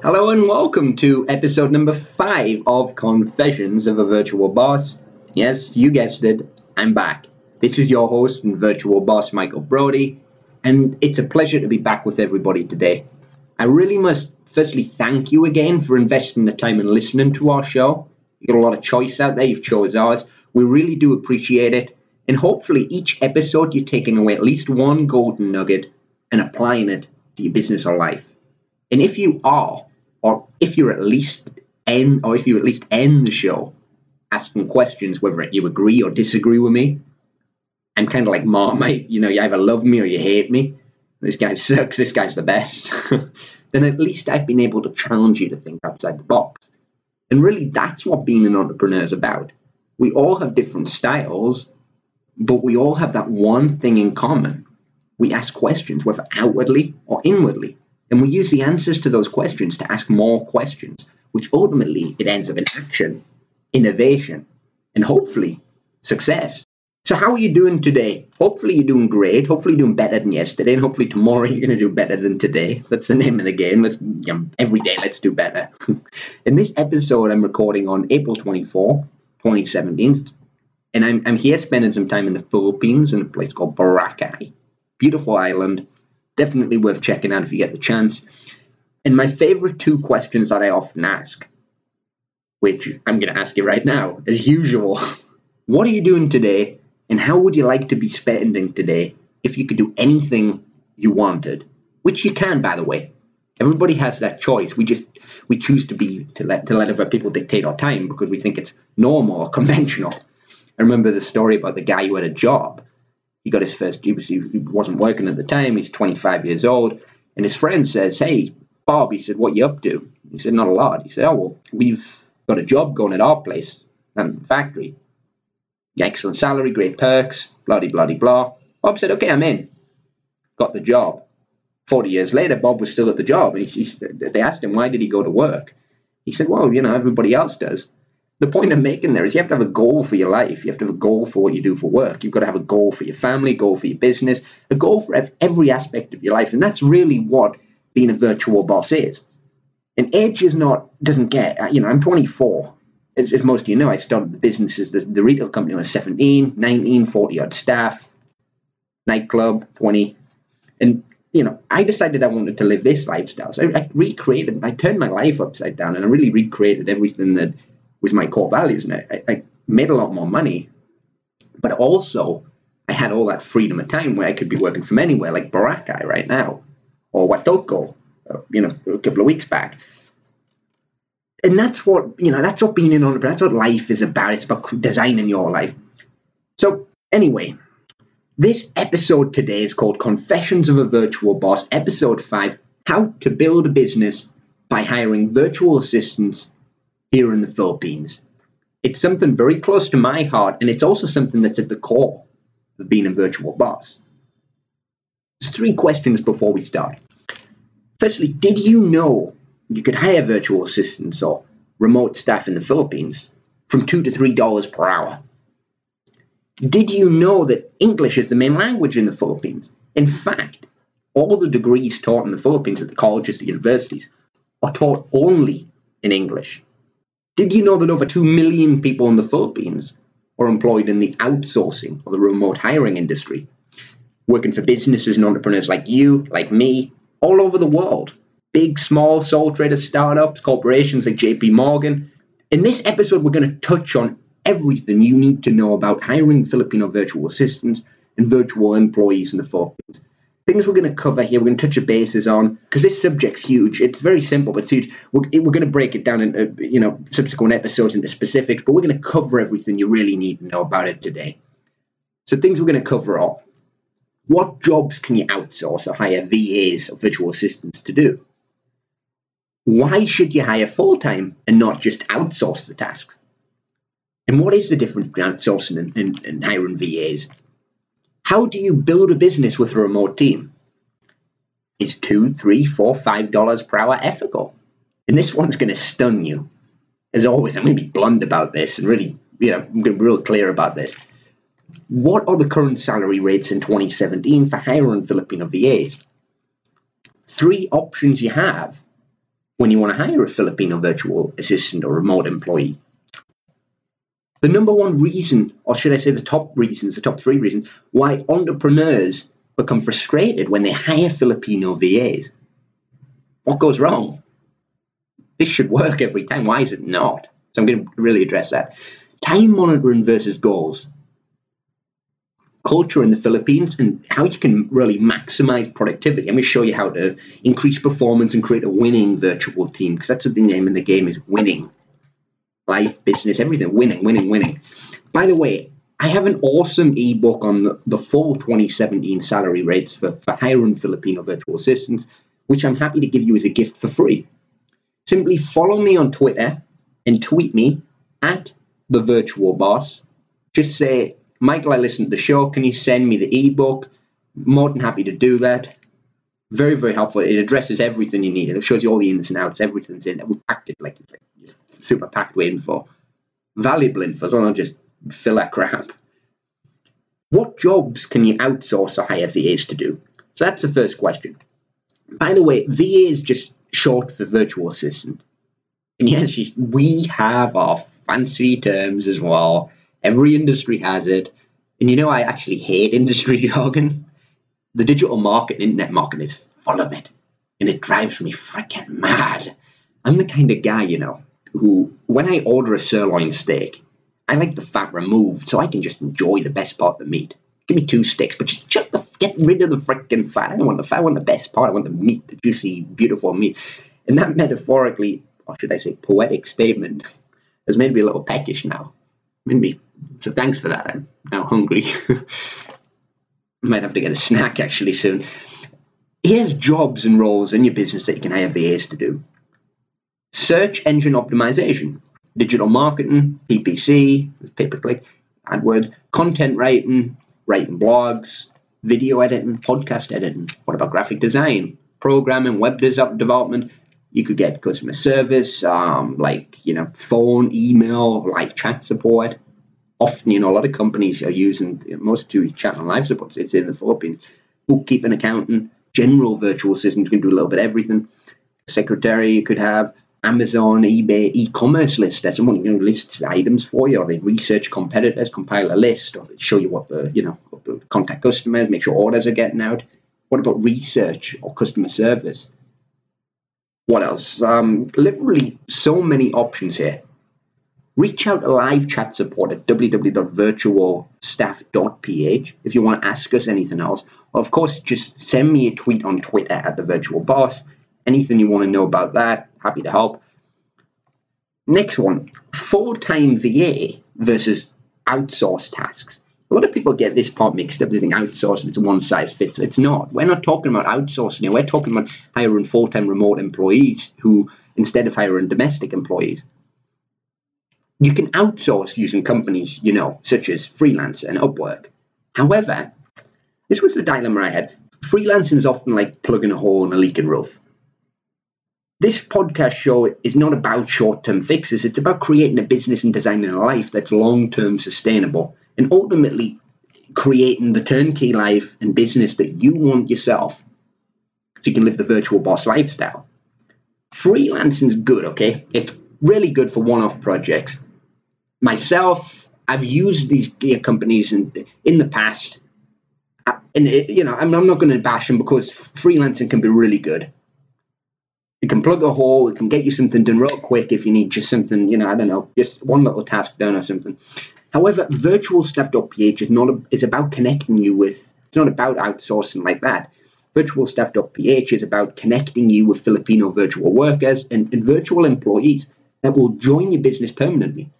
Hello and welcome to episode number five of Confessions of a Virtual Boss. Yes, you guessed it, I'm back. This is your host and virtual boss, Michael Brody, and it's a pleasure to be back with everybody today. I really must firstly thank you again for investing the time and listening to our show. You got a lot of choice out there, you've chose ours. We really do appreciate it, and hopefully each episode you're taking away at least one golden nugget and applying it to your business or life. And if you are, or if you're at least end, or if you at least end the show asking questions, whether you agree or disagree with me, I'm kind of like Marmite, you know, you either love me or you hate me. This guy sucks, this guy's the best. then at least I've been able to challenge you to think outside the box. And really, that's what being an entrepreneur is about. We all have different styles, but we all have that one thing in common. We ask questions, whether outwardly or inwardly. And we use the answers to those questions to ask more questions, which ultimately it ends up in action, innovation, and hopefully success. So, how are you doing today? Hopefully, you're doing great. Hopefully, you're doing better than yesterday. And hopefully, tomorrow you're going to do better than today. That's the name of the game. Let's, you know, every day, let's do better. in this episode, I'm recording on April 24, 2017. And I'm, I'm here spending some time in the Philippines in a place called Boracay. Beautiful island definitely worth checking out if you get the chance. And my favorite two questions that I often ask, which I'm going to ask you right now, as usual what are you doing today, and how would you like to be spending today if you could do anything you wanted? Which you can, by the way. Everybody has that choice. We just we choose to be to let to let other people dictate our time because we think it's normal or conventional. I remember the story about the guy who had a job he got his first, he, was, he wasn't working at the time, he's 25 years old. And his friend says, Hey, Bob, he said, what you up to? He said, Not a lot. He said, Oh, well, we've got a job going at our place and factory. Excellent salary, great perks, bloody, bloody, blah. Bob said, Okay, I'm in. Got the job. 40 years later, Bob was still at the job. And he, he, they asked him, Why did he go to work? He said, Well, you know, everybody else does the point I'm making there is you have to have a goal for your life. You have to have a goal for what you do for work. You've got to have a goal for your family, goal for your business, a goal for every aspect of your life. And that's really what being a virtual boss is. And age is not, doesn't get, uh, you know, I'm 24. As, as most of you know, I started the businesses, the, the retail company when I was 17, 19, 40 odd staff, nightclub, 20. And, you know, I decided I wanted to live this lifestyle. So I, I recreated, I turned my life upside down and I really recreated everything that was my core values. And I, I made a lot more money, but also I had all that freedom of time where I could be working from anywhere, like Boracay right now, or Huatulco, uh, you know, a couple of weeks back. And that's what, you know, that's what being an entrepreneur, that's what life is about. It's about designing your life. So, anyway, this episode today is called Confessions of a Virtual Boss, episode 5 How to Build a Business by Hiring Virtual Assistants here in the Philippines. It's something very close to my heart, and it's also something that's at the core of being a virtual boss. There's three questions before we start. Firstly, did you know you could hire virtual assistants or remote staff in the Philippines from two to three dollars per hour? Did you know that English is the main language in the Philippines? In fact, all the degrees taught in the Philippines at the colleges, the universities, are taught only in English. Did you know that over 2 million people in the Philippines are employed in the outsourcing or the remote hiring industry, working for businesses and entrepreneurs like you, like me, all over the world? Big, small, sole trader startups, corporations like JP Morgan. In this episode, we're going to touch on everything you need to know about hiring Filipino virtual assistants and virtual employees in the Philippines things we're going to cover here, we're going to touch your bases on because this subject's huge. It's very simple, but it's huge. We're, we're going to break it down into uh, you know subsequent episodes into specifics, but we're going to cover everything you really need to know about it today. So things we're going to cover are what jobs can you outsource or hire VAs or virtual assistants to do? Why should you hire full time and not just outsource the tasks? And what is the difference between outsourcing and, and, and hiring VAs? How do you build a business with a remote team? Is two, three, four, five dollars per hour ethical? And this one's going to stun you. As always, I'm going to be blunt about this and really, you know, I'm going to be real clear about this. What are the current salary rates in 2017 for hiring Filipino VAs? Three options you have when you want to hire a Filipino virtual assistant or remote employee. The number one reason, or should I say the top reasons, the top three reasons, why entrepreneurs become frustrated when they hire Filipino VAs. What goes wrong? This should work every time. Why is it not? So I'm going to really address that. Time monitoring versus goals. Culture in the Philippines and how you can really maximize productivity. I'm going to show you how to increase performance and create a winning virtual team because that's what the name of the game is winning. Life, business, everything. Winning, winning, winning. By the way, I have an awesome ebook on the, the full 2017 salary rates for, for hiring Filipino virtual assistants, which I'm happy to give you as a gift for free. Simply follow me on Twitter and tweet me at the virtual boss. Just say, Michael, I listened to the show. Can you send me the ebook? More than happy to do that. Very, very helpful. It addresses everything you need. and It shows you all the ins and outs. Everything's in it. We packed it like it's like super packed with info. Valuable info, so not just filler crap. What jobs can you outsource or hire VAs to do? So that's the first question. By the way, VA is just short for virtual assistant. And yes, we have our fancy terms as well. Every industry has it. And you know, I actually hate industry jargon. The digital market, internet market is full of it. And it drives me freaking mad. I'm the kind of guy, you know, who, when I order a sirloin steak, I like the fat removed so I can just enjoy the best part of the meat. Give me two sticks, but just the, get rid of the freaking fat. I don't want the fat. I want the best part. I want the meat, the juicy, beautiful meat. And that metaphorically, or should I say, poetic statement has made me a little peckish now. Made me. So thanks for that. I'm now hungry. Might have to get a snack actually soon. Here's jobs and roles in your business that you can hire VAs to do. Search engine optimization, digital marketing, PPC, pay per click, AdWords, content writing, writing blogs, video editing, podcast editing. What about graphic design, programming, web development? You could get customer service, um, like you know, phone, email, live chat support. Often, you know, a lot of companies are using most do chat and live support. It's in the Philippines. Bookkeeping, accounting, general virtual assistants can do a little bit of everything. Secretary you could have Amazon, eBay, e-commerce list. There's someone who lists items for you, or they research competitors, compile a list, or they show you what the you know contact customers, make sure orders are getting out. What about research or customer service? What else? Um, literally so many options here. Reach out to live chat support at www.virtualstaff.ph if you want to ask us anything else. Of course, just send me a tweet on Twitter at the virtual boss. Anything you want to know about that, happy to help. Next one, full-time VA versus outsourced tasks. A lot of people get this part mixed up. They think outsourcing it's one size fits. It's not. We're not talking about outsourcing here. We're talking about hiring full-time remote employees who, instead of hiring domestic employees, you can outsource using companies, you know, such as Freelancer and Upwork. However, this was the dilemma I had. Freelancing is often like plugging a hole in a leaking roof this podcast show is not about short term fixes. It's about creating a business and designing a life that's long term sustainable and ultimately creating the turnkey life and business that you want yourself so you can live the virtual boss lifestyle. Freelancing is good, okay? It's really good for one off projects. Myself, I've used these gear companies in, in the past. Uh, and, it, you know, I'm, I'm not going to bash them because freelancing can be really good it can plug a hole. It can get you something done real quick if you need just something, you know, I don't know, just one little task done or something. However, virtualstaff.ph is not a, about connecting you with. It's not about outsourcing like that. Virtualstaff.ph is about connecting you with Filipino virtual workers and, and virtual employees that will join your business permanently,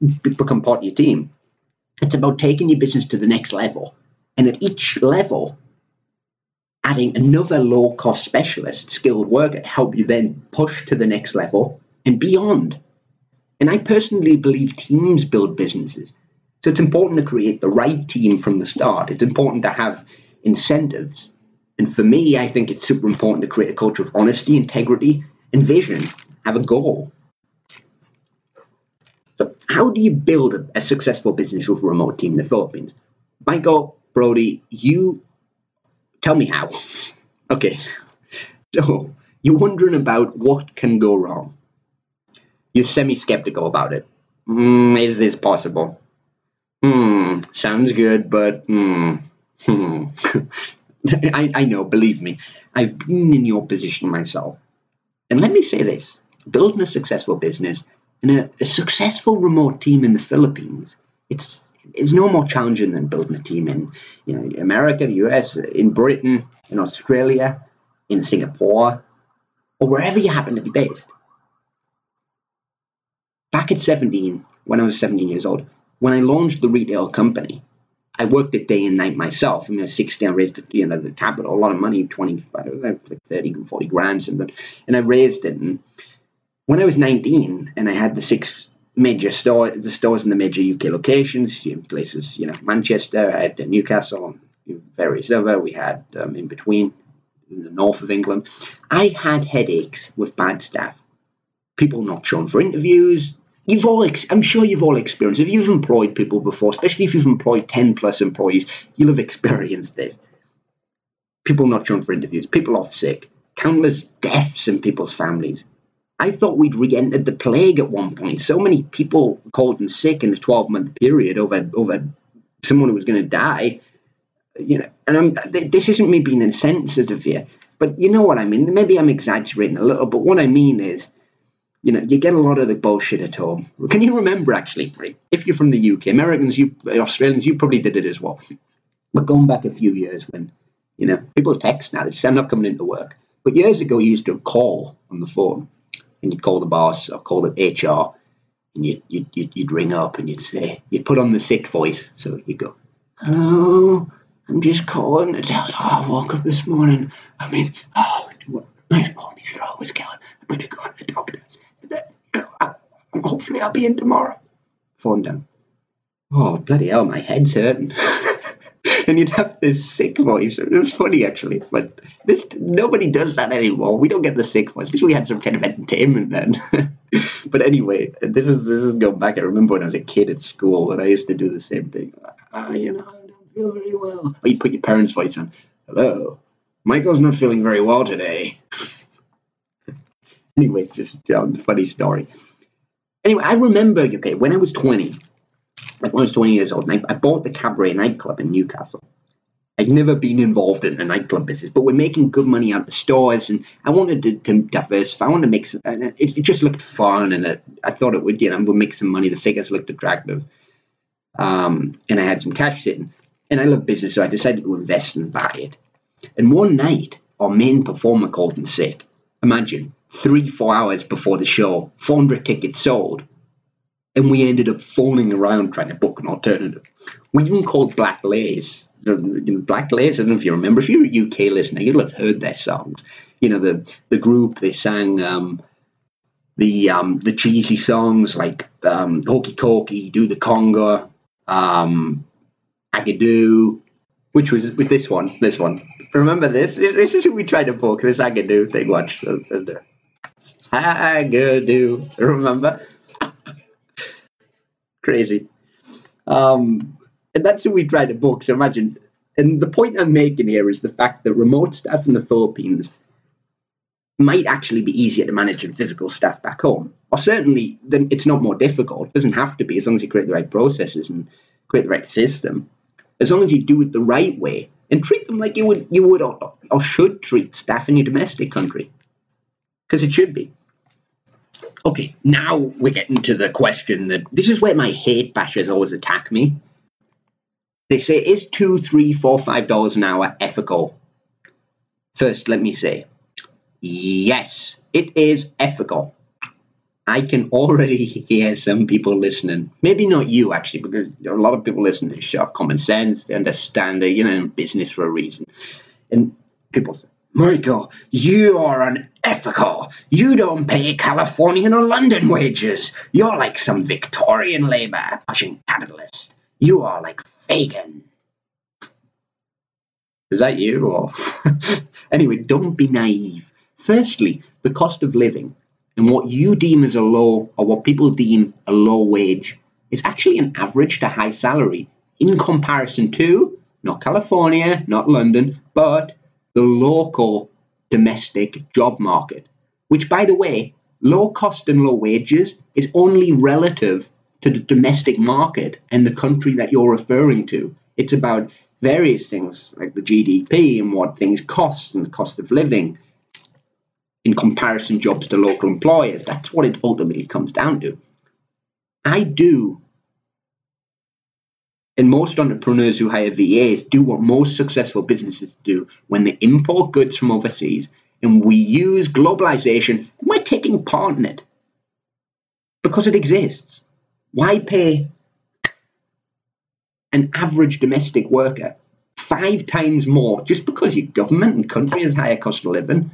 become part of your team. It's about taking your business to the next level. And at each level, adding another low cost specialist, skilled worker to help you then push to the next level and beyond. And I personally believe teams build businesses. So it's important to create the right team from the start. It's important to have incentives. And for me, I think it's super important to create a culture of honesty, integrity, and vision. Have a goal. How do you build a, a successful business with a remote team in the Philippines? Michael Brody, you Tell me how. Okay. So You're wondering about what can go wrong. You're semi skeptical about it. Mm, is this possible? Hmm, sounds good, but hmm, hmm. I, I know, believe me, I've been in your position myself. And let me say this building a successful business and a, a successful remote team in the Philippines, it's it's no more challenging than building a team in you know America, the US, in Britain, in Australia, in Singapore, or wherever you happen to be based. Back at 17, when I was 17 years old, when I launched the retail company, I worked it day and night myself. I mean, was 16, I raised you know the capital, a lot of money, 20, I don't know, like 30, 40 grand, something, and I raised it. And when I was 19 and I had the six major stores, the stores in the major UK locations, places, you know, Manchester, I had Newcastle, various other, we had um, in between, in the north of England. I had headaches with bad staff. People not shown for interviews. You've all, ex- I'm sure you've all experienced. If you've employed people before, especially if you've employed 10 plus employees, you'll have experienced this. People not shown for interviews, people off sick, countless deaths in people's families. I thought we'd re-entered the plague at one point. So many people called in sick in a 12 month period over over someone who was going to die. You know, and I'm, this isn't me being insensitive here, but you know what I mean. Maybe I'm exaggerating a little, but what I mean is, you know, you get a lot of the bullshit at home. Can you remember actually, if you're from the UK, Americans, you Australians, you probably did it as well. But going back a few years when, you know, people text now, they say, I'm not coming into work. But years ago, you used to call on the phone and you'd call the boss or call the HR, and you'd, you'd, you'd, you'd ring up and you'd say, you'd put on the sick voice. So you'd go, hello, I'm just calling to tell you, oh, I woke up this morning. I mean, oh, my, my throat was killing. I'm going to go to the doctor's. And then, you know, I, hopefully I'll be in tomorrow. Phone down. Oh, bloody hell, my head's hurting. and you'd have this sick voice. It was funny actually, but this nobody does that anymore. We don't get the sick voice. At least we had some kind of entertainment then. but anyway, this is this is going back. I remember when I was a kid at school, and I used to do the same thing. Uh, you know, I don't feel very well. Or you put your parents' voice on. Hello, Michael's not feeling very well today. anyway, just a funny story. Anyway, I remember, okay, when I was 20, like when I was 20 years old, and I, I bought the Cabaret nightclub in Newcastle. I'd never been involved in the nightclub business, but we're making good money out of the stores, and I wanted to, to diversify. I wanted to make some, it, it just looked fun, and it, I thought it would, you know, would make some money. The figures looked attractive, um, and I had some cash sitting, and I love business, so I decided to invest and buy it. And one night, our main performer called in sick. Imagine three, four hours before the show, 400 tickets sold, and we ended up phoning around trying to book an alternative. We even called Black Lace. Black Lace, I don't know if you remember. If you're a UK listener, you'll have heard their songs. You know, the the group they sang um, the um, the cheesy songs like um, Hokey Do the Conga, um, Agadoo, which was with this one. This one. Remember this? This is who we tried to book. This Agadoo thing. Watch the, the Agadoo. Remember? Crazy. Um, and that's who we try to book. So imagine. And the point I'm making here is the fact that remote staff in the Philippines might actually be easier to manage than physical staff back home. Or certainly, then it's not more difficult. It doesn't have to be as long as you create the right processes and create the right system. As long as you do it the right way and treat them like you would you would or, or should treat staff in your domestic country, because it should be. Okay, now we're getting to the question that this is where my hate bashers always attack me. They say, is two, three, four, five dollars an hour ethical? First, let me say, yes, it is ethical. I can already hear some people listening. Maybe not you, actually, because a lot of people listen to this show have common sense. They understand that, you know, in business for a reason. And people say, Michael, you are unethical. You don't pay Californian or London wages. You're like some Victorian labor pushing capitalist. You are like Fagin. Is that you? Or anyway, don't be naive. Firstly, the cost of living and what you deem as a low or what people deem a low wage is actually an average to high salary in comparison to not California, not London, but the local domestic job market, which, by the way, low cost and low wages is only relative to the domestic market and the country that you're referring to. It's about various things like the GDP and what things cost and the cost of living in comparison jobs to local employers. That's what it ultimately comes down to. I do, and most entrepreneurs who hire VAs do what most successful businesses do when they import goods from overseas and we use globalization and we're taking part in it because it exists. Why pay an average domestic worker five times more just because your government and country has higher cost of living?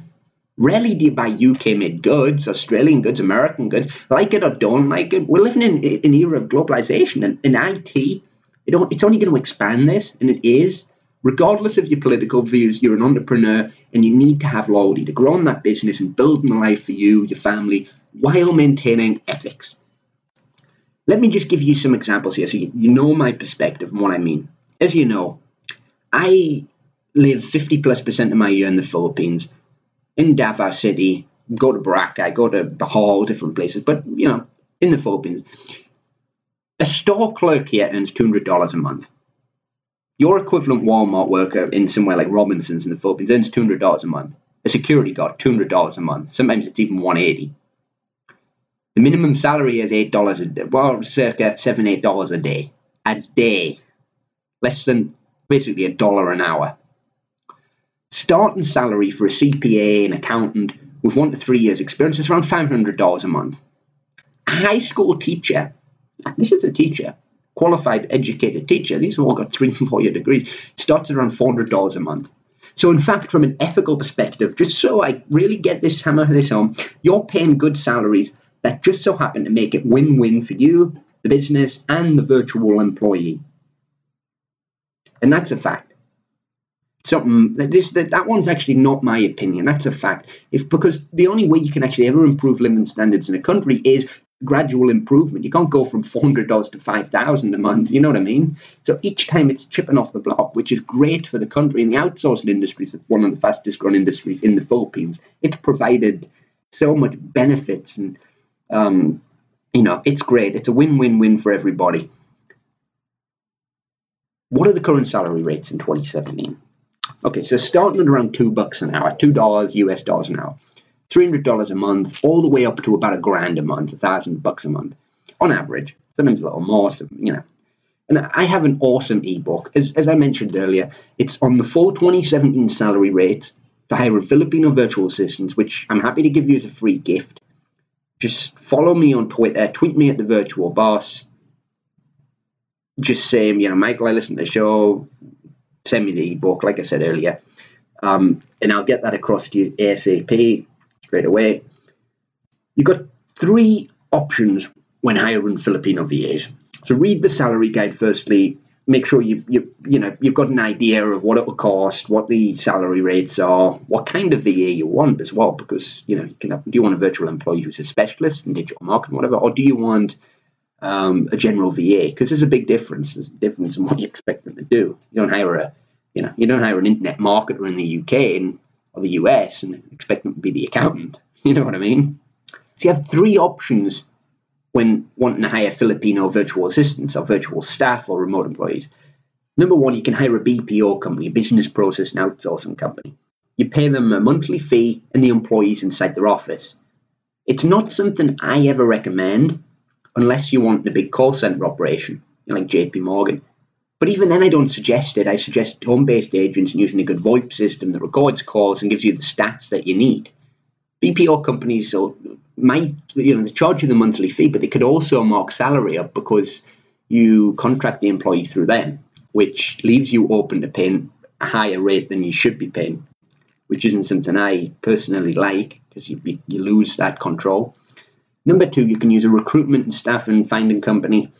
Rarely do you buy UK made goods, Australian goods, American goods, like it or don't like it. We're living in an era of globalization and in IT, it it's only going to expand this, and it is. Regardless of your political views, you're an entrepreneur and you need to have loyalty to grow in that business and building a life for you, your family, while maintaining ethics. Let me just give you some examples here so you, you know my perspective and what I mean. As you know, I live 50 plus percent of my year in the Philippines, in Davao City, go to Boracay, go to Bohol, different places, but you know, in the Philippines. A store clerk here earns $200 a month. Your equivalent Walmart worker in somewhere like Robinson's in the Philippines earns $200 a month. A security guard, $200 a month. Sometimes it's even 180 the minimum salary is eight dollars a day, well, circa seven eight dollars a day, a day, less than basically a dollar an hour. Starting salary for a CPA, an accountant with one to three years experience is around five hundred dollars a month. A high school teacher, this is a teacher, qualified, educated teacher. These have all got three and four year degrees. Starts around four hundred dollars a month. So, in fact, from an ethical perspective, just so I really get this hammer this home, you're paying good salaries that just so happen to make it win win for you, the business, and the virtual employee. And that's a fact. Something mm, that this that, that one's actually not my opinion. That's a fact. If because the only way you can actually ever improve living standards in a country is gradual improvement. You can't go from four hundred dollars to five thousand a month. You know what I mean? So each time it's chipping off the block, which is great for the country. And the outsourcing industry is one of the fastest growing industries in the Philippines. It's provided so much benefits and um, you know, it's great. It's a win-win-win for everybody. What are the current salary rates in 2017? Okay, so starting at around two bucks an hour, two dollars US dollars an hour, three hundred dollars a month, all the way up to about a grand a month, a thousand bucks a month, on average. Sometimes a little more, you know. And I have an awesome ebook, as, as I mentioned earlier. It's on the full 2017 salary rate for hiring Filipino virtual assistants, which I'm happy to give you as a free gift just follow me on Twitter, tweet me at the virtual boss. Just say, you know, Michael, I listened to the show. Send me the ebook, like I said earlier, um, and I'll get that across to you ASAP straight away. You've got three options when hiring Filipino VAs. So read the salary guide firstly, make sure you you you know you've got an idea of what it will cost, what the salary rates are, what kind of VA you want as well. Because you know you can have, do you want a virtual employee who's a specialist in digital marketing, whatever, or do you want um, a general VA? Because there's a big difference. There's a difference in what you expect them to do. You don't hire a you know you don't hire an internet marketer in the UK and, or the US and expect them to be the accountant. You know what I mean? So you have three options when wanting to hire Filipino virtual assistants or virtual staff or remote employees. Number one, you can hire a BPO company, a business process and outsourcing company. You pay them a monthly fee and the employees inside their office. It's not something I ever recommend unless you want a big call center operation, like JP Morgan. But even then, I don't suggest it. I suggest home based agents and using a good VoIP system that records calls and gives you the stats that you need. BPO companies might, you know, they charge you the monthly fee, but they could also mark salary up because you contract the employee through them, which leaves you open to paying a higher rate than you should be paying, which isn't something I personally like because you, you lose that control. Number two, you can use a recruitment and staff and finding company.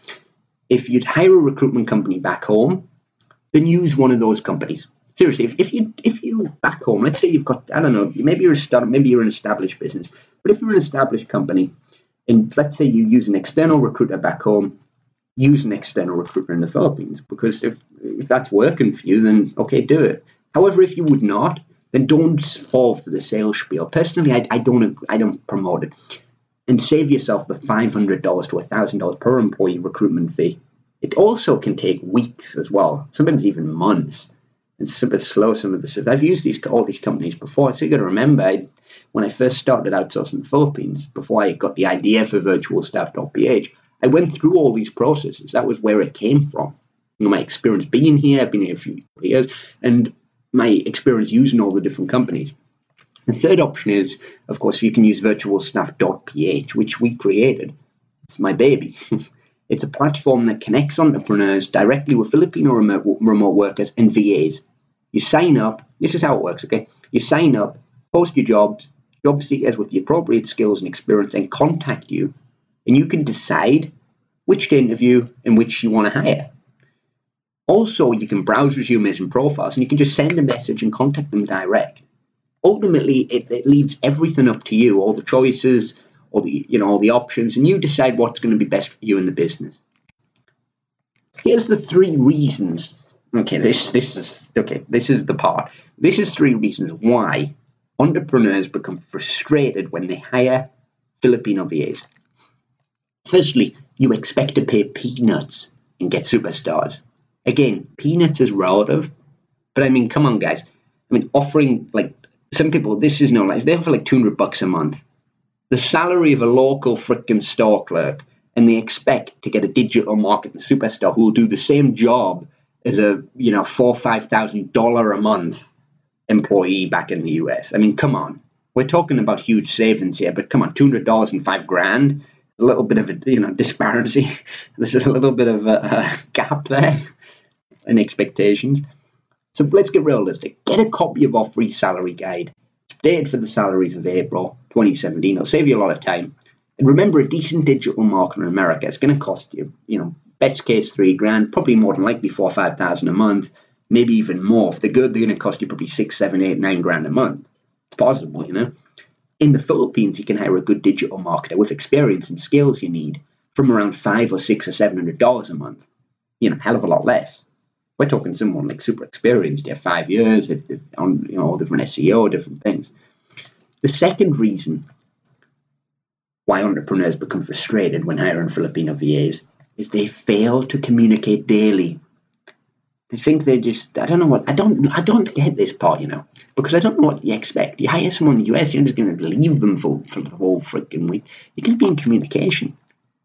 If you'd hire a recruitment company back home, then use one of those companies seriously, if, if you if you back home, let's say you've got I don't know, maybe you're a start, maybe you're an established business, but if you're an established company, and let's say you use an external recruiter back home, use an external recruiter in the Philippines because if if that's working for you, then okay, do it. However, if you would not, then don't fall for the sales spiel. Personally, I, I don't I don't promote it. And save yourself the five hundred dollars to thousand dollars per employee recruitment fee. It also can take weeks as well, sometimes even months. It's a bit slow. Some of this. I've used these all these companies before, so you got to remember I, when I first started outsourcing in the Philippines, before I got the idea for virtualstaff.ph, I went through all these processes. That was where it came from. You know, my experience being here, I've been here a few years, and my experience using all the different companies. The third option is, of course, you can use virtualstaff.ph, which we created. It's my baby. it's a platform that connects entrepreneurs directly with Filipino remote, remote workers and VAs. You sign up, this is how it works, okay? You sign up, post your jobs, job seekers with the appropriate skills and experience and contact you, and you can decide which to interview and which you want to hire. Also, you can browse resumes and profiles, and you can just send a message and contact them direct. Ultimately, it, it leaves everything up to you, all the choices, all the you know all the options, and you decide what's going to be best for you in the business. Here's the three reasons. Okay, this this is okay. This is the part. This is three reasons why entrepreneurs become frustrated when they hire Filipino VAs. Firstly, you expect to pay peanuts and get superstars. Again, peanuts is relative, but I mean, come on, guys. I mean, offering like some people, this is no like they offer like two hundred bucks a month. The salary of a local freaking store clerk, and they expect to get a digital marketing superstar who will do the same job as a you know four five thousand dollar a month employee back in the US. I mean, come on. We're talking about huge savings here, but come on, two hundred dollars and five grand. A little bit of a you know disparity. There's a little bit of a, a gap there in expectations. So let's get realistic. Get a copy of our free salary guide. It's dated for the salaries of April 2017. It'll save you a lot of time. And remember, a decent digital marketer in America is going to cost you, you know, best case three grand, probably more than likely four or five thousand a month, maybe even more. If they're good, they're going to cost you probably six, seven, eight, nine grand a month. It's possible, you know. In the Philippines, you can hire a good digital marketer with experience and skills you need from around five or six or seven hundred dollars a month. You know, hell of a lot less we're talking someone like super experienced, they have five years, they've, they've on you know different SEO, different things. The second reason why entrepreneurs become frustrated when hiring Filipino VAs is they fail to communicate daily. They think they just I don't know what I don't I don't get this part, you know, because I don't know what you expect. You hire someone in the US, you're just going to leave them for, for the whole freaking week. You're going to be in communication,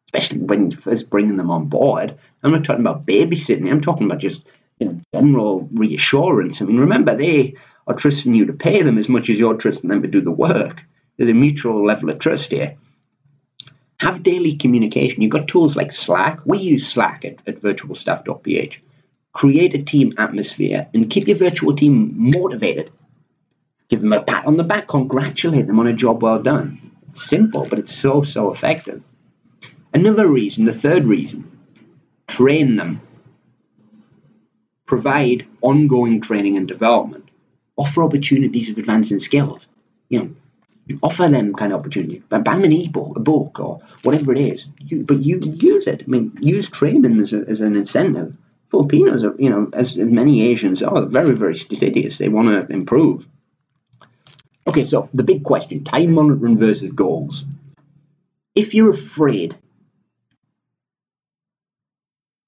especially when you first bringing them on board. I'm not talking about babysitting. I'm talking about just you know, general reassurance. I mean, remember, they are trusting you to pay them as much as you're trusting them to do the work. There's a mutual level of trust here. Have daily communication. You've got tools like Slack. We use Slack at, at virtualstaff.ph. Create a team atmosphere and keep your virtual team motivated. Give them a pat on the back, congratulate them on a job well done. It's simple, but it's so, so effective. Another reason, the third reason, train them provide ongoing training and development, offer opportunities of advancing skills. You know, offer them kind of opportunity. Buy them an ebook, a book, or whatever it is. You, but you use it. I mean, use training as, a, as an incentive. Filipinos are, you know, as many Asians are, very, very studious. They want to improve. Okay, so the big question time monitoring versus goals. If you're afraid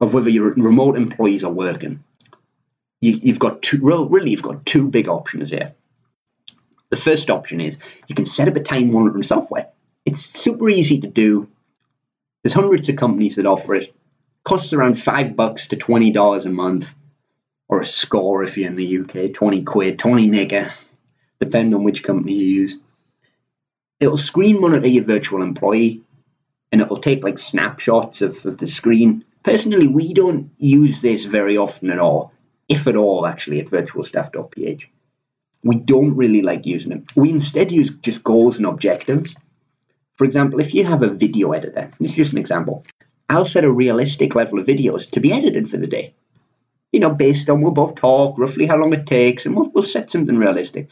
of whether your remote employees are working, you, have got two, really, you've got two big options here. The first option is you can set up a time monitoring software. It's super easy to do. There's hundreds of companies that offer it. Costs around five bucks to twenty dollars a month, or a score if you're in the UK, twenty quid, twenty nicker, depending on which company you use. It'll screen monitor your virtual employee, and it'll take like snapshots of, of the screen. Personally, we don't use this very often at all if at all, actually, at virtualstaff.ph. We don't really like using them. We instead use just goals and objectives. For example, if you have a video editor, this is just an example, I'll set a realistic level of videos to be edited for the day. You know, based on we'll both talk, roughly how long it takes, and we'll, we'll set something realistic.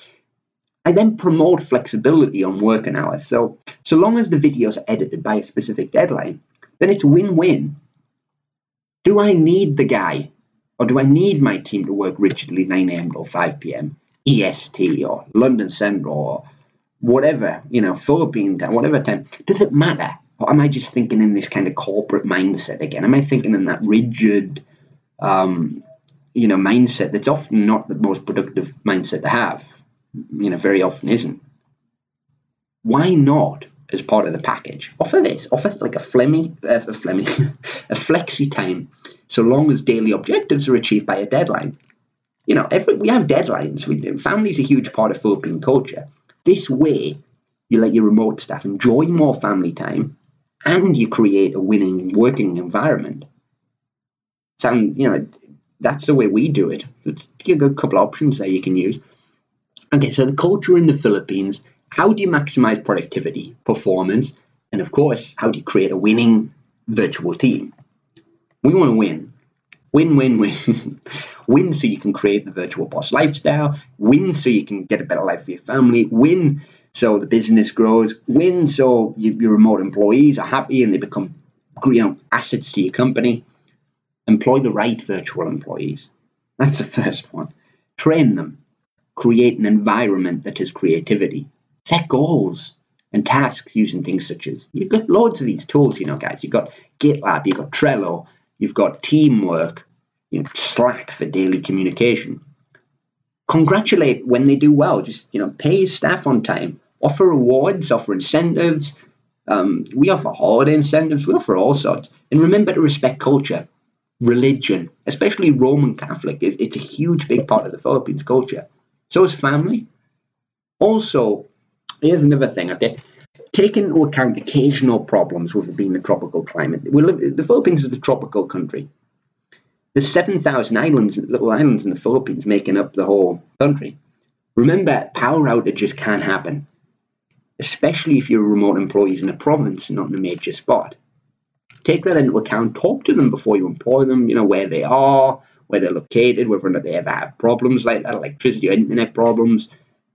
I then promote flexibility on working hours. So, so long as the videos are edited by a specific deadline, then it's win-win. Do I need the guy or do I need my team to work rigidly 9 a.m. till 5 p.m.? EST or London Central or whatever, you know, Philippine time, whatever time. Does it matter? Or am I just thinking in this kind of corporate mindset again? Am I thinking in that rigid, um, you know, mindset that's often not the most productive mindset to have? You know, very often isn't. Why not, as part of the package, offer this? Offer like a flemmy, uh, a flemmy, a flexi time, so long as daily objectives are achieved by a deadline. You know, every we have deadlines. We, family's a huge part of Philippine culture. This way, you let your remote staff enjoy more family time, and you create a winning working environment. Sound, you know, that's the way we do it. Give a couple of options there you can use. Okay, so the culture in the Philippines. How do you maximize productivity, performance, and of course, how do you create a winning virtual team? We want to win. Win, win, win. win so you can create the virtual boss lifestyle. Win so you can get a better life for your family. Win so the business grows. Win so you, your remote employees are happy and they become you know, assets to your company. Employ the right virtual employees. That's the first one. Train them. Create an environment that is creativity. Set goals and tasks using things such as you've got loads of these tools, you know, guys. You've got GitLab, you've got Trello, You've got teamwork, you know, Slack for daily communication. Congratulate when they do well. Just you know, pay staff on time. Offer rewards. Offer incentives. Um, we offer holiday incentives. We offer all sorts. And remember to respect culture, religion, especially Roman Catholic. It's, it's a huge, big part of the Philippines culture. So is family. Also, here's another thing. Okay, take into account occasional problems with it being a tropical climate. Live, the Philippines is a tropical country. There's 7,000 islands, little islands in the Philippines making up the whole country. Remember, power outages can happen, especially if you're remote employees in a province, not in a major spot. Take that into account. Talk to them before you employ them, you know, where they are, where they're located, whether or not they ever have problems like that, electricity or internet problems,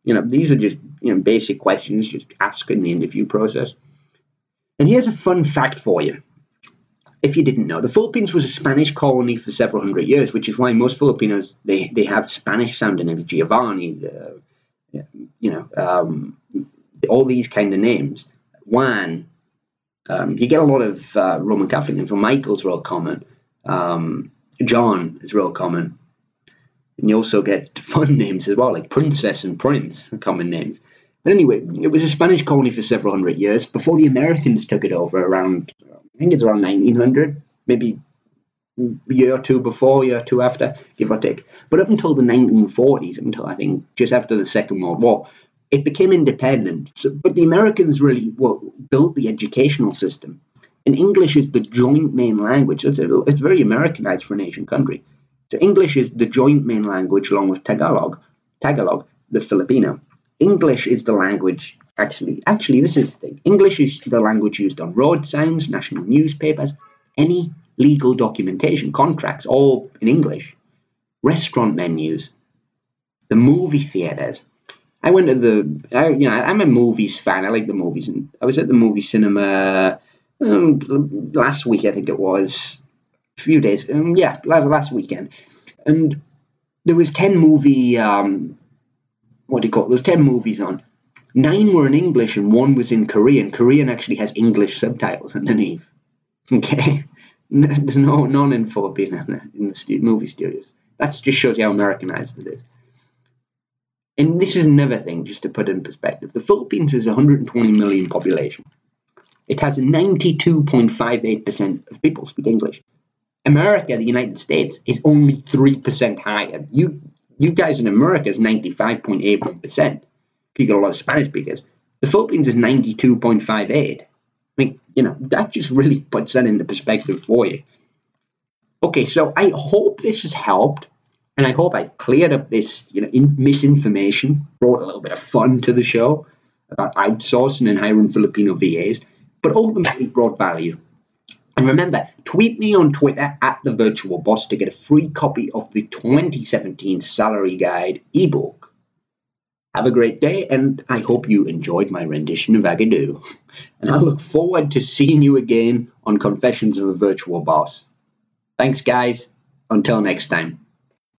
you know, these are just you know basic questions just ask in the interview process. And here's a fun fact for you. If you didn't know, the Philippines was a Spanish colony for several hundred years, which is why most Filipinos they, they have Spanish sounding names, Giovanni, you know, um, all these kind of names. Juan, um, you get a lot of uh, Roman Catholic names. Well, Michael's real common. Um, John is real common. And you also get fun names as well, like Princess and Prince, are common names. But anyway, it was a Spanish colony for several hundred years before the Americans took it over around, I think it's around 1900, maybe year or two before, year or two after, give or take. But up until the 1940s, until I think just after the Second World War, it became independent. So, but the Americans really well, built the educational system. And English is the joint main language. It's, it's very Americanized for an Asian country. So English is the joint main language along with Tagalog, Tagalog, the Filipino. English is the language, actually, actually, this is the thing. English is the language used on road signs, national newspapers, any legal documentation, contracts, all in English. Restaurant menus, the movie theaters. I went to the, I, you know, I'm a movies fan. I like the movies, and I was at the movie cinema um, last week, I think it was few days, um, yeah, last weekend, and there was ten movie, um, what do you call it? There was ten movies on. Nine were in English and one was in Korean. Korean actually has English subtitles underneath. Okay, there's no none in Filipino in the movie studios. That just shows you how Americanized it is. And this is another thing, just to put in perspective. The Philippines is 120 million population. It has 92.58% of people speak English. America, the United States, is only 3% higher. You you guys in America is 95.81%. You got a lot of Spanish speakers. The Philippines is 92.58. I mean, you know, that just really puts that into perspective for you. Okay, so I hope this has helped, and I hope I've cleared up this, you know, in, misinformation, brought a little bit of fun to the show about outsourcing and hiring Filipino VAs, but ultimately brought value. And remember, tweet me on Twitter at the virtual boss to get a free copy of the 2017 Salary Guide ebook. Have a great day, and I hope you enjoyed my rendition of Agadoo. And I look forward to seeing you again on Confessions of a Virtual Boss. Thanks, guys. Until next time.